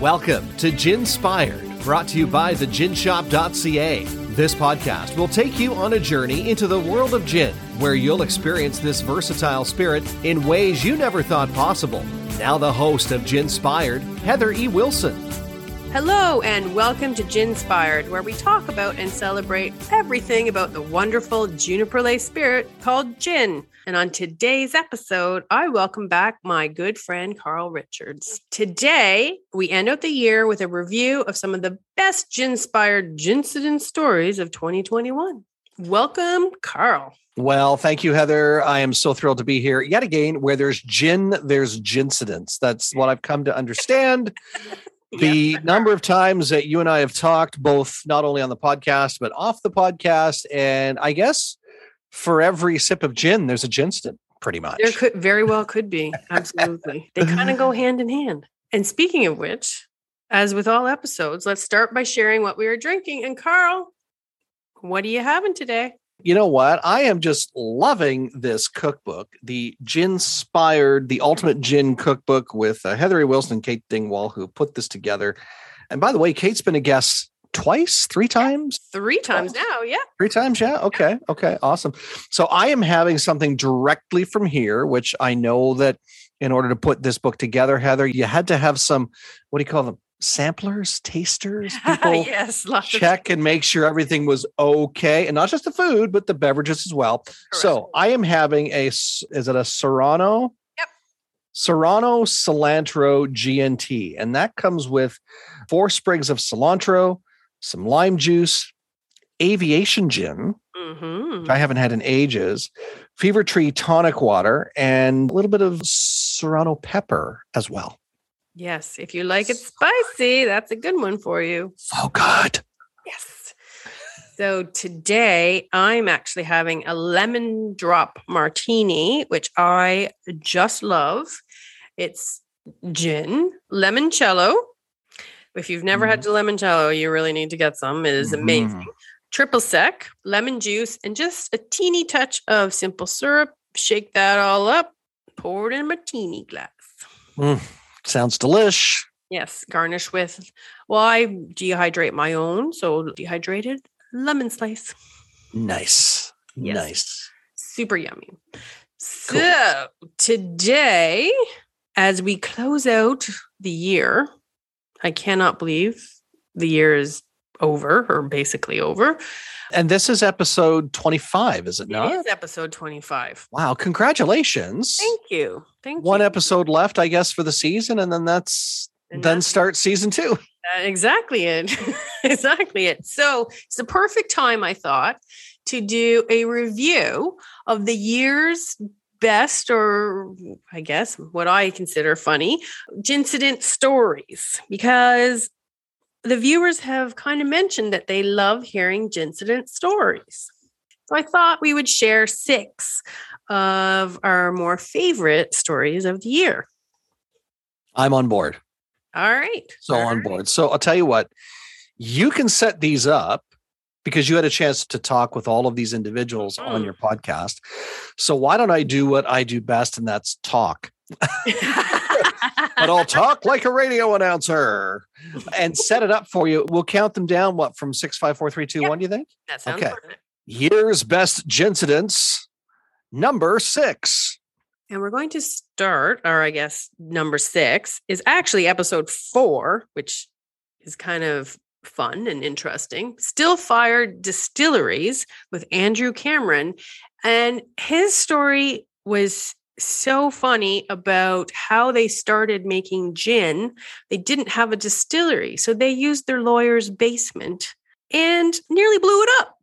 Welcome to Ginspired, brought to you by the theginshop.ca. This podcast will take you on a journey into the world of gin, where you'll experience this versatile spirit in ways you never thought possible. Now, the host of Ginspired, Heather E. Wilson. Hello, and welcome to Ginspired, where we talk about and celebrate everything about the wonderful juniper lay spirit called gin. And on today's episode, I welcome back my good friend Carl Richards. Today, we end out the year with a review of some of the best gin-inspired gincident stories of 2021. Welcome, Carl. Well, thank you, Heather. I am so thrilled to be here yet again. Where there's gin, there's gincidents. That's what I've come to understand. the yep. number of times that you and I have talked, both not only on the podcast, but off the podcast. And I guess for every sip of gin, there's a ginston, pretty much. There could very well could be. Absolutely. they kind of go hand in hand. And speaking of which, as with all episodes, let's start by sharing what we are drinking. And Carl, what are you having today? You know what? I am just loving this cookbook, the Gin Inspired, the Ultimate Gin Cookbook with uh, Heather Wilson and Kate Dingwall, who put this together. And by the way, Kate's been a guest twice, three times? Three times twice. now, yeah. Three times, yeah. Okay, okay, awesome. So I am having something directly from here, which I know that in order to put this book together, Heather, you had to have some, what do you call them? Samplers, tasters, people yes, check and make sure everything was okay, and not just the food, but the beverages as well. Correct. So I am having a, is it a Serrano? Yep. Serrano cilantro GNT, and that comes with four sprigs of cilantro, some lime juice, aviation gin, mm-hmm. which I haven't had in ages, Fever-Tree tonic water, and a little bit of serrano pepper as well. Yes, if you like it spicy, that's a good one for you. Oh, good. Yes. So today I'm actually having a lemon drop martini, which I just love. It's gin, limoncello, if you've never mm-hmm. had limoncello, you really need to get some. It is amazing. Mm-hmm. Triple sec, lemon juice, and just a teeny touch of simple syrup. Shake that all up, pour it in a martini glass. Mm, sounds delish. Yes, garnish with. Well, I dehydrate my own, so dehydrated lemon slice. Nice, yes. nice, super yummy. Cool. So today, as we close out the year, I cannot believe the year is over or basically over. And this is episode 25, is it, not? It is episode 25. Wow. Congratulations. Thank you. Thank you. One you. episode left, I guess, for the season. And then that's and then start season two. Exactly it. exactly it. So it's the perfect time, I thought, to do a review of the year's best or I guess what I consider funny incident stories because the viewers have kind of mentioned that they love hearing incident stories. So I thought we would share six of our more favorite stories of the year. I'm on board. All right. So All on right. board. So I'll tell you what, you can set these up because you had a chance to talk with all of these individuals mm. on your podcast. So why don't I do what I do best, and that's talk. but I'll talk like a radio announcer and set it up for you. We'll count them down. What from six, five, four, three, two, yep. one? Do you think? That sounds okay. Perfect. Year's best gincidents, number six. And we're going to start, or I guess number six is actually episode four, which is kind of fun and interesting. Still Fired Distilleries with Andrew Cameron. And his story was so funny about how they started making gin. They didn't have a distillery, so they used their lawyer's basement and nearly blew it up.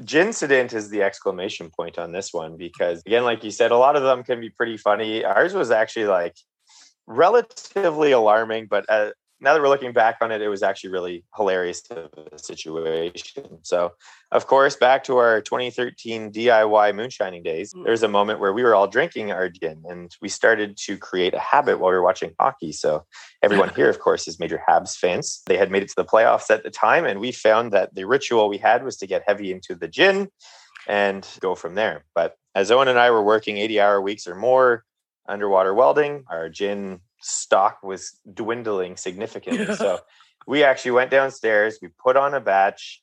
Gincident is the exclamation point on this one because, again, like you said, a lot of them can be pretty funny. Ours was actually like relatively alarming, but uh, now that we're looking back on it, it was actually really hilarious to the situation. So, of course, back to our 2013 DIY moonshining days, mm. there was a moment where we were all drinking our gin and we started to create a habit while we were watching hockey. So, everyone here, of course, is major Habs fans. They had made it to the playoffs at the time, and we found that the ritual we had was to get heavy into the gin and go from there. But as Owen and I were working 80 hour weeks or more underwater welding, our gin stock was dwindling significantly. so we actually went downstairs, we put on a batch,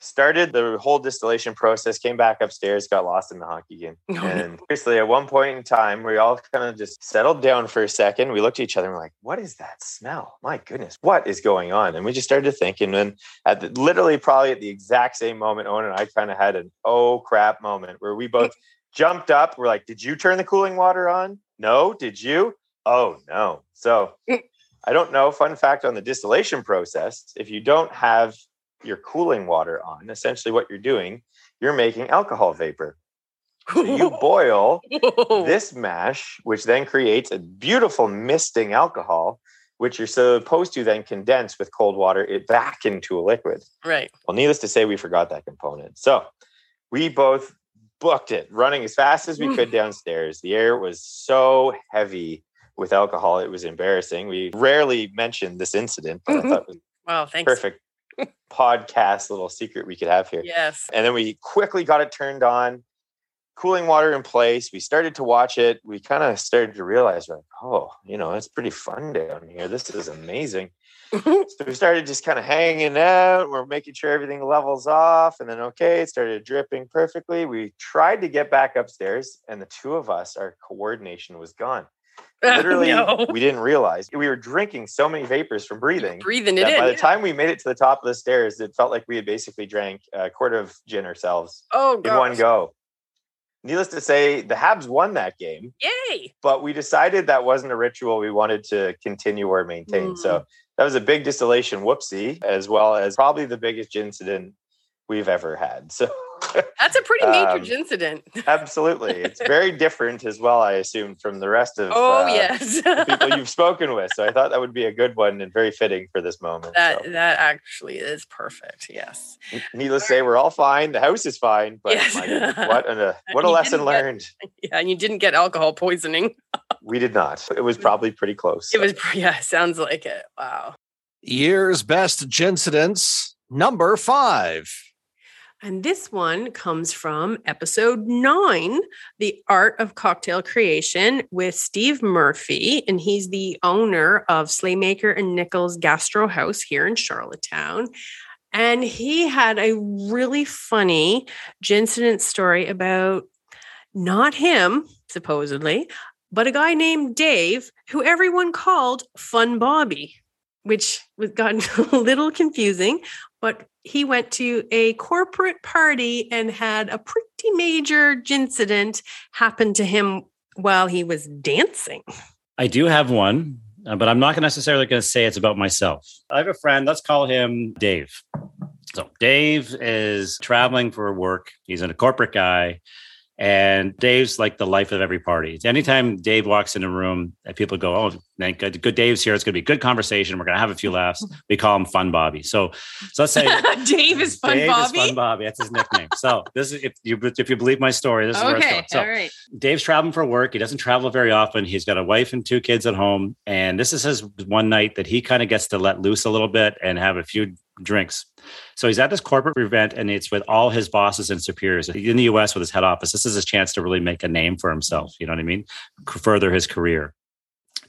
started the whole distillation process, came back upstairs, got lost in the hockey game. Oh, and basically, at one point in time, we all kind of just settled down for a second. We looked at each other and we're like, what is that smell? My goodness, what is going on? And we just started to think. And then, at the, literally, probably at the exact same moment, Owen and I kind of had an oh crap moment where we both jumped up. We're like, did you turn the cooling water on? No. Did you? Oh, no. So, I don't know. Fun fact on the distillation process if you don't have your cooling water on, essentially what you're doing, you're making alcohol vapor. So you boil this mash, which then creates a beautiful misting alcohol, which you're supposed to then condense with cold water it back into a liquid. right. Well, needless to say, we forgot that component. So we both booked it, running as fast as we could downstairs. The air was so heavy with alcohol, it was embarrassing. We rarely mentioned this incident, but I mm-hmm. thought it was Wow. Thanks. perfect podcast little secret we could have here. Yes. And then we quickly got it turned on, cooling water in place. We started to watch it. We kind of started to realize, like, oh, you know, it's pretty fun down here. This is amazing. Mm-hmm. so we started just kind of hanging out. We're making sure everything levels off. And then, okay, it started dripping perfectly. We tried to get back upstairs, and the two of us, our coordination was gone. Literally, No. we didn't realize we were drinking so many vapors from breathing breathing it in. by the yeah. time we made it to the top of the stairs, it felt like we had basically drank a quart of gin ourselves oh, in one go. Needless to say, the Habs won that game, Yay. but we decided that wasn't a ritual we wanted to continue or maintain. Mm. So that was a big distillation whoopsie, as well as probably the biggest gin incident we've ever had. So That's a pretty major Um, incident. absolutely, it's very different as well. I assume from the rest of Oh, uh, yes. the people you've spoken with. So I thought that would be a good one and very fitting for this moment. that So. that actually is perfect. Yes. Needless to say, we're all fine. The house is fine, but Yes. my goodness, what a what a lesson didn't get- learned. Yeah, and you didn't get alcohol poisoning. We did not. It was probably pretty close. It was yeah, sounds like it. Wow. Year's best gincidents number five. And this one comes from episode nine, The Art of Cocktail Creation with Steve Murphy. And he's the owner of Slaymaker and Nichols Gastro House here in Charlottetown. And he had a really funny incident story about not him, supposedly, but a guy named Dave, who everyone called Fun Bobby, which was gotten a little confusing. But he went to a corporate party and had a pretty major incident happen to him while he was dancing. I do have one, uh, but I'm not necessarily going to say it's about myself. I have a friend. Let's call him Dave. So Dave is traveling for work. He's in a corporate guy, and Dave's like the life of every party. Anytime Dave walks in a room, uh, people go, "Oh, thank good, good Dave's here. It's going to be a good conversation. We're going to have a few laughs." We call him Fun Bobby. So, so let's say Dave is Fun Dave Bobby. is Fun Bobby. That's his nickname. So this is if you if you believe my story, this is where it's okay, going. So all right. Dave's traveling for work. He doesn't travel very often. He's got a wife and two kids at home. And this is his one night that he kind of gets to let loose a little bit and have a few drinks. So he's at this corporate event and it's with all his bosses and superiors in the US with his head office. This is his chance to really make a name for himself. You know what I mean? Further his career.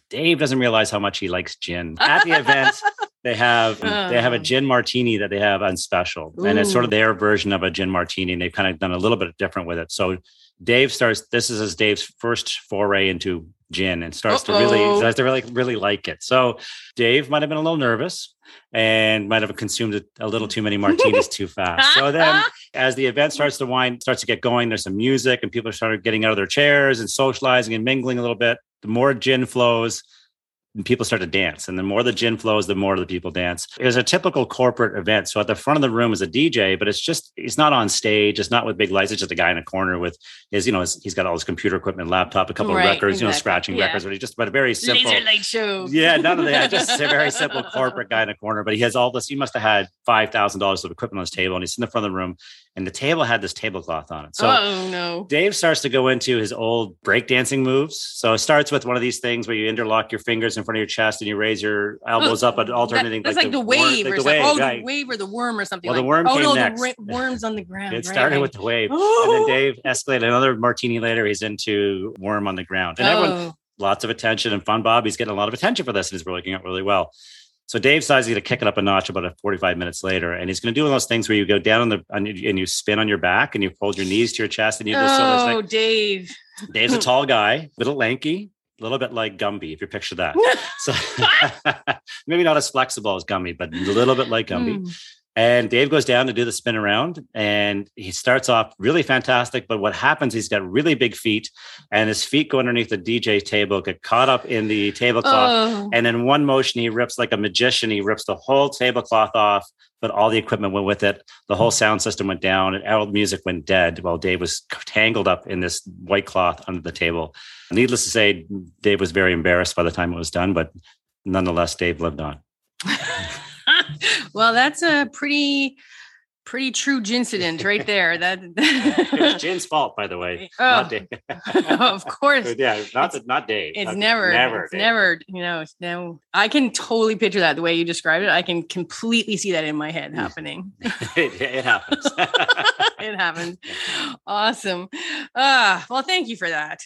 Dave doesn't realize how much he likes gin. At the event, they have they have a Oh. gin martini that they have on special, and it's sort of their version of a gin martini. And they've kind of done a little bit different with it. So Dave starts. This is Dave's first foray into gin, and starts to really starts to really really like it. So Dave might have been a little nervous and might have consumed a, little too many martinis too fast. So then, as the event starts to wind starts to get going, there's some music, and people are start getting out of their chairs and socializing and mingling a little bit. The more gin flows, and people start to dance. And the more the gin flows, the more the people dance. It was a typical corporate event. So at the front of the room is a DJ, but it's just, he's not on stage. It's not with big lights. It's just a guy in a corner with his, you know, his, he's got all his computer equipment, laptop, a couple Right, of records, you know, scratching Yeah. records, but he just, but a very simple. Laser light show. Yeah, none of that. Just a very simple corporate guy in a corner. But he has all this. He must have had five thousand dollars of equipment on his table, and he's in the front of the room, and the table had this tablecloth on it. So oh no. Dave starts to go into his old breakdancing moves. So it starts with one of these things where you interlock your fingers in front of your chest and you raise your oh, elbows up at alternating. That- that's like, the, worm- wave like or the something. wave, oh, right. the wave or the worm or something. Well, the like worm Oh came no, next. the ra- worms on the ground. It right, started with the wave. And Oh. then Dave escalated another martini later. He's into worm on the ground. And everyone, Oh, lots of attention. And Fun Bob, he's getting a lot of attention for this and he's working out really well. So Dave decides he's going to kick it up a notch about a 45 minutes later. And he's going to do one of those things where you go down on the on, and you spin on your back and you hold your knees to your chest and you just oh, so like, Dave. Dave's a tall guy, little lanky, a little bit like Gumby, if you picture that. so maybe not as flexible as Gumby, but a little bit like Gumby. Mm. And Dave goes down to do the spin around and he starts off really fantastic. But what happens, he's got really big feet and his feet go underneath the DJ table, get caught up in the tablecloth. Oh. And in one motion, he rips like a magician. He rips the whole tablecloth off, but all the equipment went with it. The whole sound system went down and all the music went dead while Dave was tangled up in this white cloth under the table. Needless to say, Dave was very embarrassed by the time it was done, but nonetheless, Dave lived on. well, that's a pretty pretty true incident right there. That it was gin's fault, by the way. Oh, not Dave. of course. yeah, not not Dave. It's Not- never, never, it's Dave. never, you know, no. I can totally picture that the way you described it. I can completely see that in my head happening. it, it happens. it happens. Awesome. Ah, well, thank you for that.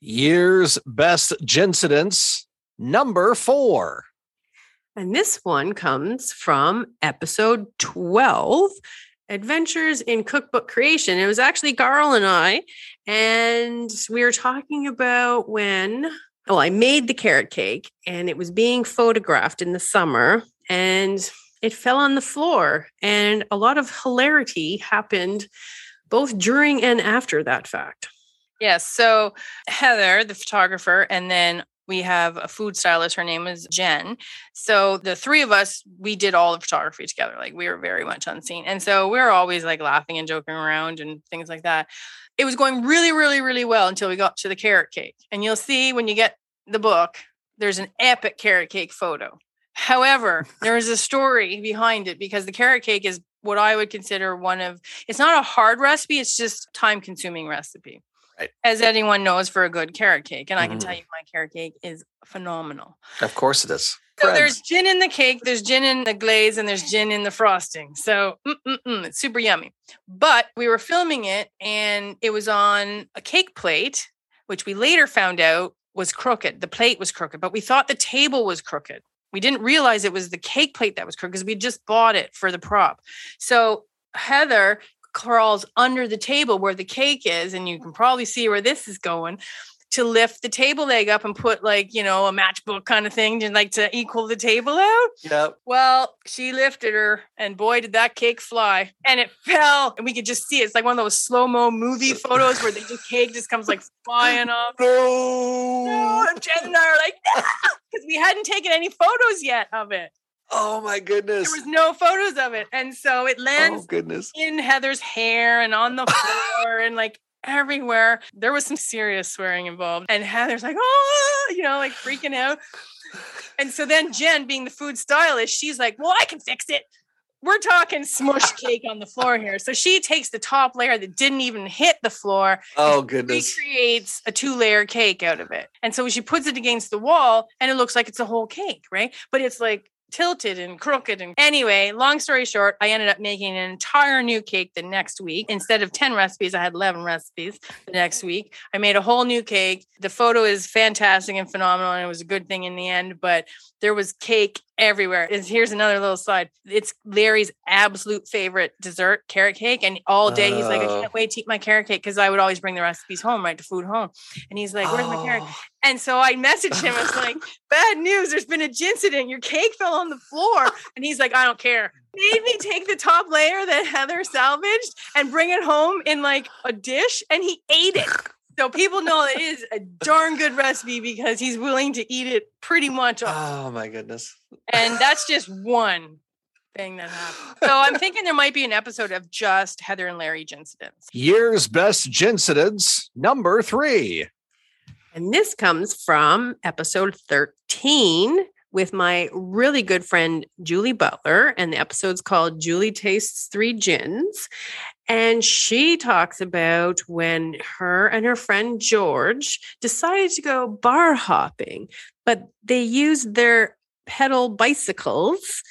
Year's best gincidents number four. And this one comes from episode 12 Adventures in Cookbook Creation. It was actually Carl and I, and we were talking about when, well, I made the carrot cake and it was being photographed in the summer and it fell on the floor. And a lot of hilarity happened both during and after that fact. Yes. So Heather, the photographer, and then we have a food stylist. Her name is Jen. So the three of us, we did all the photography together. Like we were very much on scene. And so we were always like laughing and joking around and things like that. It was going really, really, really well until we got to the carrot cake. And you'll see when you get the book, there's an epic carrot cake photo. However, there is a story behind it because the carrot cake is what I would consider one of it's not a hard recipe, it's just time consuming recipe. As anyone knows for a good carrot cake. And I can tell mm-hmm. you my carrot cake is phenomenal. Of course it is. So Friends. there's gin in the cake, there's gin in the glaze, and there's gin in the frosting. So it's super yummy. But we were filming it, and it was on a cake plate, which we later found out was crooked. The plate was crooked, but we thought the table was crooked. We didn't realize it was the cake plate that was crooked because we just bought it for the prop. So Heather crawls under the table where the cake is, and you can probably see where this is going to lift the table leg up and put like you know a matchbook kind of thing to like to equal the table out Yep. well she lifted her and boy did that cake fly and it fell and we could just see it. it's like one of those slow-mo movie photos where the cake just comes like flying off no, No. and Jen and I are like because we hadn't taken any photos yet of it Oh my goodness. there was no photos of it and so it lands Oh goodness. in Heather's hair and on the floor and like everywhere. There was some serious swearing involved. And Heather's like, oh, you know, like freaking out. And so then Jen, being the food stylist, she's like, well, I can fix it. We're talking smush cake on the floor here. So she takes the top layer that didn't even hit the floor Oh goodness. Creates a two layer cake out of it. And so she puts it against the wall and it looks like it's a whole cake, right? But it's like tilted and crooked. And anyway, long story short, I ended up making an entire new cake the next week. Instead of 10 recipes, I had 11 recipes the next week. I made a whole new cake. The photo is fantastic and phenomenal. And it was a good thing in the end, but there was cake everywhere. And here's another little side. It's Larry's absolute favorite dessert, carrot cake. And all day he's like, I Oh. can't wait to eat my carrot cake because I would always bring the recipes home, right? To food home. And he's like, Where's my carrot? Oh. And so I messaged him. I was like, bad news. There's been a incident. Your cake fell on the floor. And he's like, I don't care. Made me take the top layer that Heather salvaged and bring it home in like a dish. And he ate it. So people know it is a darn good recipe because he's willing to eat it pretty much. all. Oh my goodness. And that's just one thing that happened. So I'm thinking there might be an episode of just Heather and Larry incidents. Year's best gincidents number three. And this comes from episode 13 with my really good friend Julie Butler. And the episode's called Julie Tastes Three Gins. And she talks about when her and her friend George decided to go bar hopping, but they used their pedal bicycles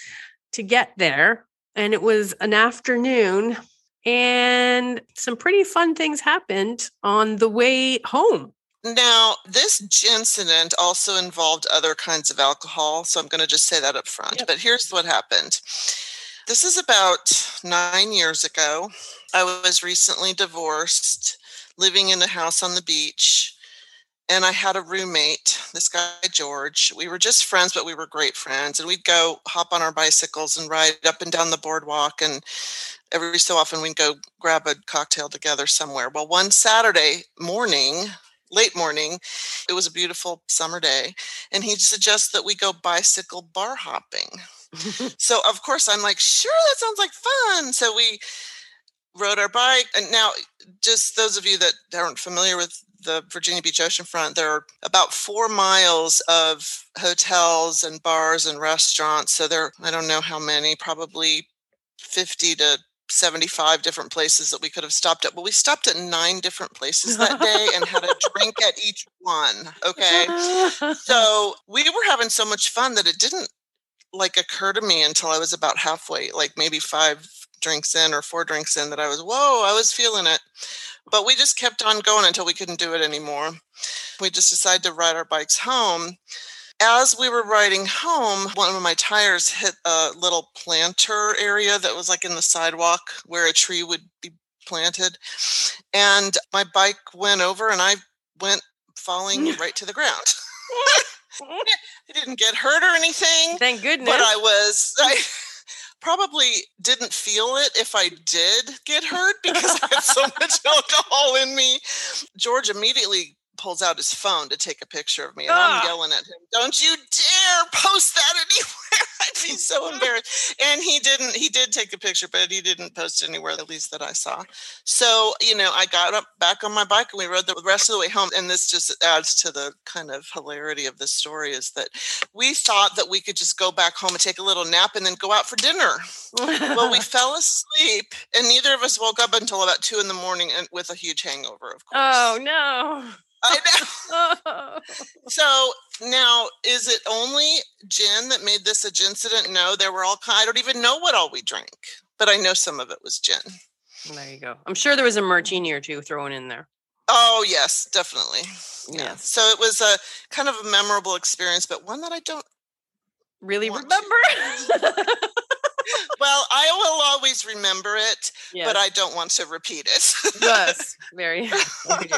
to get there. And it was an afternoon. And some pretty fun things happened on the way home Now, this incident also involved other kinds of alcohol. So I'm going to just say that up front. Yep. But here's what happened this is about nine years ago. I was recently divorced, living in a house on the beach. And I had a roommate, this guy, George. We were just friends, but we were great friends. And we'd go hop on our bicycles and ride up and down the boardwalk. And every so often we'd go grab a cocktail together somewhere. Well, one Saturday morning, late morning, it was a beautiful summer day. And he suggests that we go bicycle bar hopping. so, of course, I'm like, sure, that sounds like fun. So we rode our bike. And now, just those of you that aren't familiar with the Virginia Beach oceanfront, there are about four miles of hotels and bars and restaurants. So there, I don't know how many, probably 50 to 75 different places that we could have stopped at. Well, we stopped at nine different places that day and had a drink at each one. Okay. So we were having so much fun that it didn't like occur to me until I was about halfway, like maybe five drinks in or four drinks in, that I was, whoa, I was feeling it. But we just kept on going until we couldn't do it anymore. We just decided to ride our bikes home. As we were riding home, one of my tires hit a little planter area that was like in the sidewalk where a tree would be planted. And my bike went over and I went falling mm. right to the ground. I didn't get hurt or anything Thank goodness. but I was I probably didn't feel it if I did get hurt because I had so much alcohol in me. George immediately pulls out his phone to take a picture of me and Ah. I'm yelling at him, "Don't you dare post that anywhere." I'd be so embarrassed. And he didn't he did take a picture, but he didn't post anywhere at least that I saw. So, you know, I got up back on my bike and we rode the rest of the way home and this just adds to the kind of hilarity of this story is that we thought that we could just go back home and take a little nap and then go out for dinner. Well, we fell asleep, and neither of us woke up until about two in the morning and with a huge hangover. Of course. oh no. I know. So now, is it only gin that made this a gin incident? No, there were all kind. I don't even know what all we drank, but I know some of it was gin. there you go. I'm sure there was a martini or two thrown in there. Oh yes, definitely. Yeah. Yes. So it was a kind of a memorable experience, but one that I don't. Really remember? Well, I will always remember it, yes. but I don't want to repeat it. yes. Very. very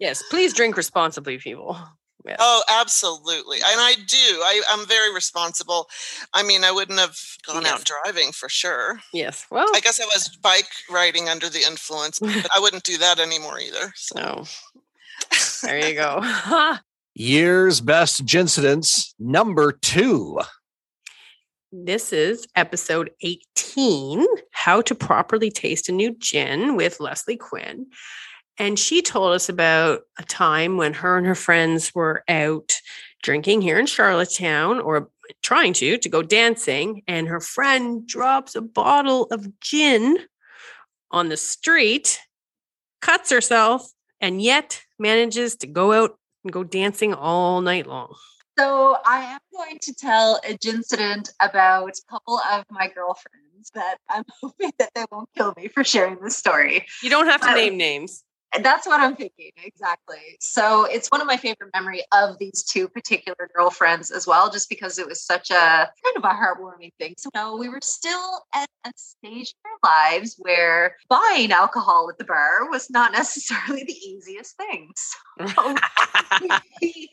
yes. Please drink responsibly, people. Yes. Oh, absolutely. And I do. I, I'm very responsible. I mean, I wouldn't have gone out driving for sure. Yes. Well. I guess I was bike riding under the influence, but I wouldn't do that anymore either. So. no. There you go. Year's best gincidents number two. This is episode 18 How to Properly Taste a New Gin with Lesley Quinn. And she told us about a time when her and her friends were out drinking here in Charlottetown or trying to, to go dancing. And her friend drops a bottle of gin on the street, cuts herself, and yet manages to go out and go dancing all night long. So I am going to tell a incident about a couple of my girlfriends that I'm hoping that they won't kill me for sharing this story. You don't have to Um, name names. That's what I'm thinking exactly. So it's one of my favorite memory of these two particular girlfriends as well, just because it was such a kind of a heartwarming thing. So you know, we were still at a stage in our lives where buying alcohol at the bar was not necessarily the easiest thing. So we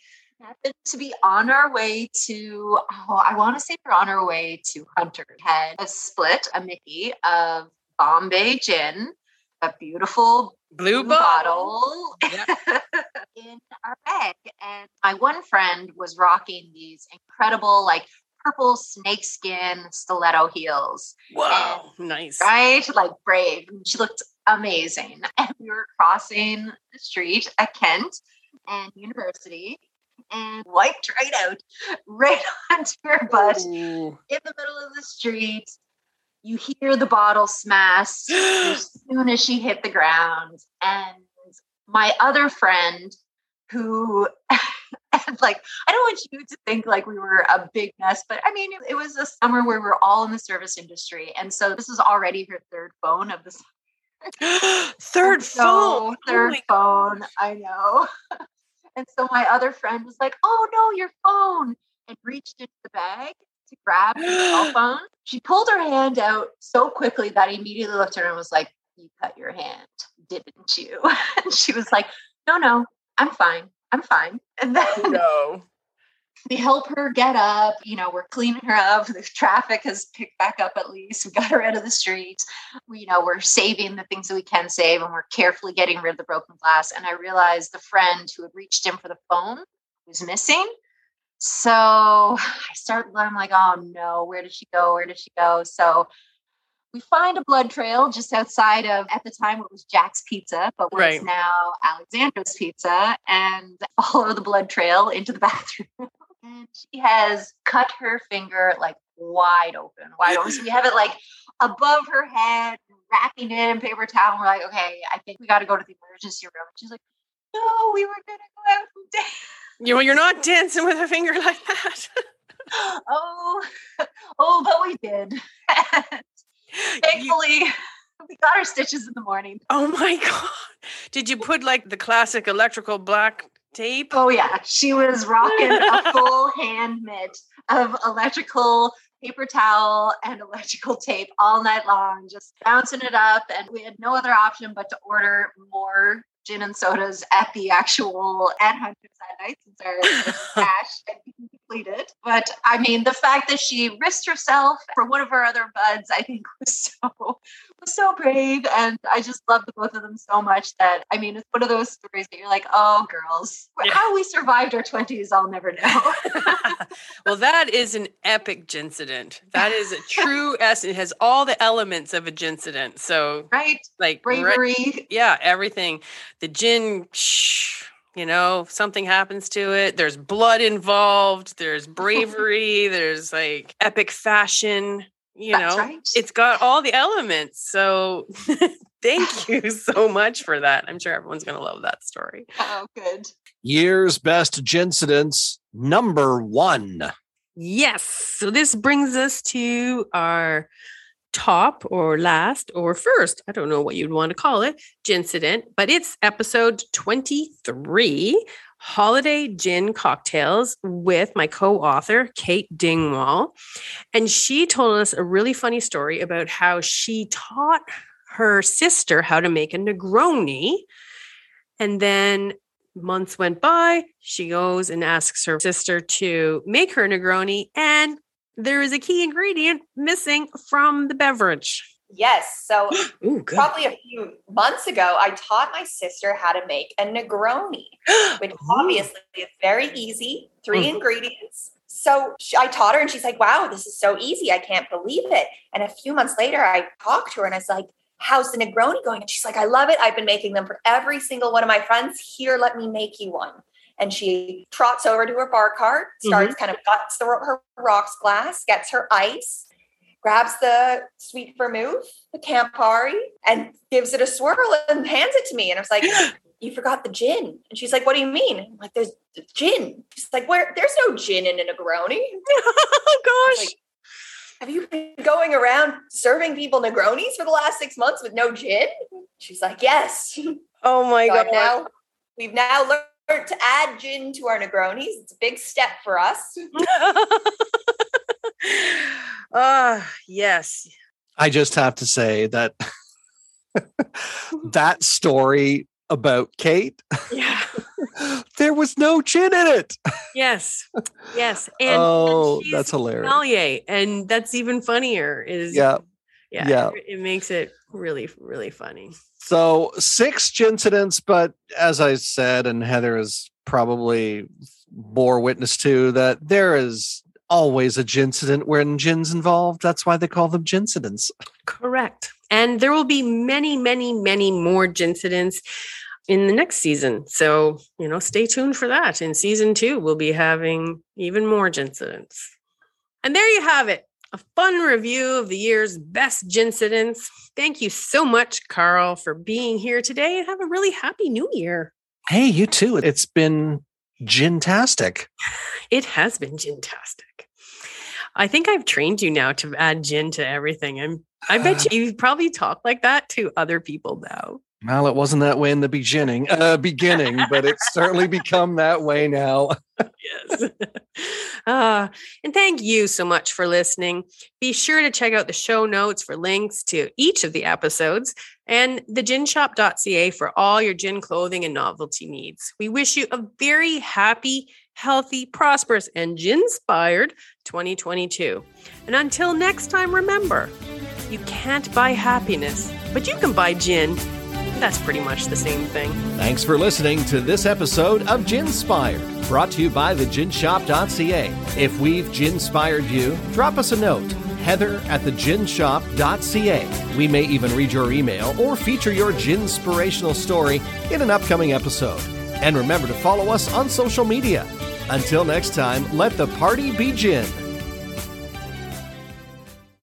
to be on our way to oh, I want to say we're on our way to Hunter. Had a split, a Mickey of Bombay gin, a beautiful Blue blue bottle. bottle in our bag. And my one friend was rocking these incredible, like purple snakeskin stiletto heels, Wow. Nice. right? Like brave. She looked amazing. And we were crossing the street at Kent and University and wiped right out, right onto her butt Ooh. in the middle of the street. You hear the bottle smash as soon as she hit the ground. And my other friend, who, and like, I don't want you to think like we were a big mess, but I mean, it, was a summer where we are all in the service industry. And so this is already her third phone of the Third so, phone. Oh Third my phone. I know. And so my other friend was like, "Oh no, your phone!" and reached into the bag to grab her cell phone. She pulled her hand out so quickly that I immediately looked at her and was like, "You cut your hand, didn't you?" and she was like, "No, no, I'm fine. I'm fine." And then No. We help her get up. You know, we're cleaning her up. The traffic has picked back up at least. We got her out of the streets. We, you know, we're saving the things that we can save and we're carefully getting rid of the broken glass. And I realized the friend who had reached in for the phone was missing. So I start, I'm like, oh no, where did she go? Where did she go? So we find a blood trail just outside of, at the time, it was Jack's Pizza, but Right. now Alexandra's Pizza, and follow the blood trail into the bathroom. And she has cut her finger like wide open, wide open. So we have it like above her head, wrapping it in paper towel. And we're like, okay, I think we got to go to the emergency room. And she's like, no, we were going to go out and dance. You, you're not dancing with a finger like that. oh, oh, but we did. You- Thankfully, we got our stitches in the morning. oh my God. Did you put like the classic electrical black tape? Oh yeah, she was rocking a full hand mitt of electrical paper towel and electrical tape all night long, just bouncing it up. And we had no other option but to order more gin and sodas at the actual at Hunters that night since our cash had been completed. But I mean, the fact that she risked herself for one of her other buds, I think was so was so brave. And I just love the both of them so much that I mean, it's one of those stories that you're like, oh, girls, Yeah. how we survived our 20s, I'll never know. well, that is an epic gincident. That is a true S. It has all the elements of a gincident. So, right? like, right- Bravery. yeah, everything. The gin, shh, you know, something happens to it. There's blood involved. There's bravery. there's like epic fashion. You That's know, right. it's got all the elements. So, thank you so much for that. I'm sure everyone's going to love that story. oh, good. Year's best gincidents number one. Yes. So this brings us to our top or last or first, I don't know what you'd want to call it, gincident, but it's episode 23 Holiday Gin Cocktails with my co author, Kate Dingwall. And she told us a really funny story about how she taught her sister how to make a Negroni. And then months went by. She goes and asks her sister to make her Negroni, and there is a key ingredient missing from the beverage. Yes. So Ooh, probably a few months ago, I taught my sister how to make a Negroni, which obviously is very easy. 3 Mhm. ingredients. So she, I taught her, and she's like, "Wow, this is so easy! I can't believe it." And a few months later, I talked to her, and I was like, "How's the Negroni going?" And she's like, "I love it. I've been making them for every single one of my friends. Here, let me make you one." And she trots over to her bar cart, mm-hmm. starts kind of guts the, her rocks glass, gets her ice, grabs the sweet vermouth, the Campari, and gives it a swirl and hands it to me. And I was like, You forgot the gin. And she's like, What do you mean? I'm like, There's gin. She's like, Where? There's no gin in a Negroni. oh gosh. like, Have you been going around serving people Negronis for the last six months with no gin? She's like, Yes. Oh my I've god. now, we've now learned to add gin to our Negronis. It's a big step for us. Ah, yes. I just have to say that that story about Kate, Yeah. there was no gin in it. Yes. Yes. And, and oh, she's that's hilarious. sommelier, and that's even funnier. Is Yeah. Yeah, Yeah. It, it makes it really, really funny. So six incidents, but as I said, and Heather is probably bore witness to that there is always a gincident when gin's involved. That's why they call them gincidents. Correct. And there will be many, many, many more gincidents in the next season. So, you know, stay tuned for that. In season two, we'll be having even more gincidents. And there you have it. A fun review of the year's best gincidents. Thank you so much, Carl, for being here today and have a really happy new year. Hey, you too. It's been gintastic. It has been gintastic. I think I've trained you now to add gin to everything. I'm I bet you, you probably talk like that to other people now. Well, it wasn't that way in the beginning, uh, beginning, but it's certainly become that way now. yes. Uh, and thank you so much for listening. Be sure to check out the show notes for links to each of the episodes and the ginshop.ca for all your gin clothing and novelty needs. We wish you a very happy, healthy, prosperous, and gin inspired 2022. And until next time, remember you can't buy happiness, but you can buy gin. That's pretty much the same thing. Thanks for listening to this episode of Ginspired, brought to you by the theginshop.ca. If we've ginspired you, drop us a note. Heather at the theginshop.ca. We may even read your email or feature your ginspirational story in an upcoming episode. And remember to follow us on social media. Until next time, let the party be gin.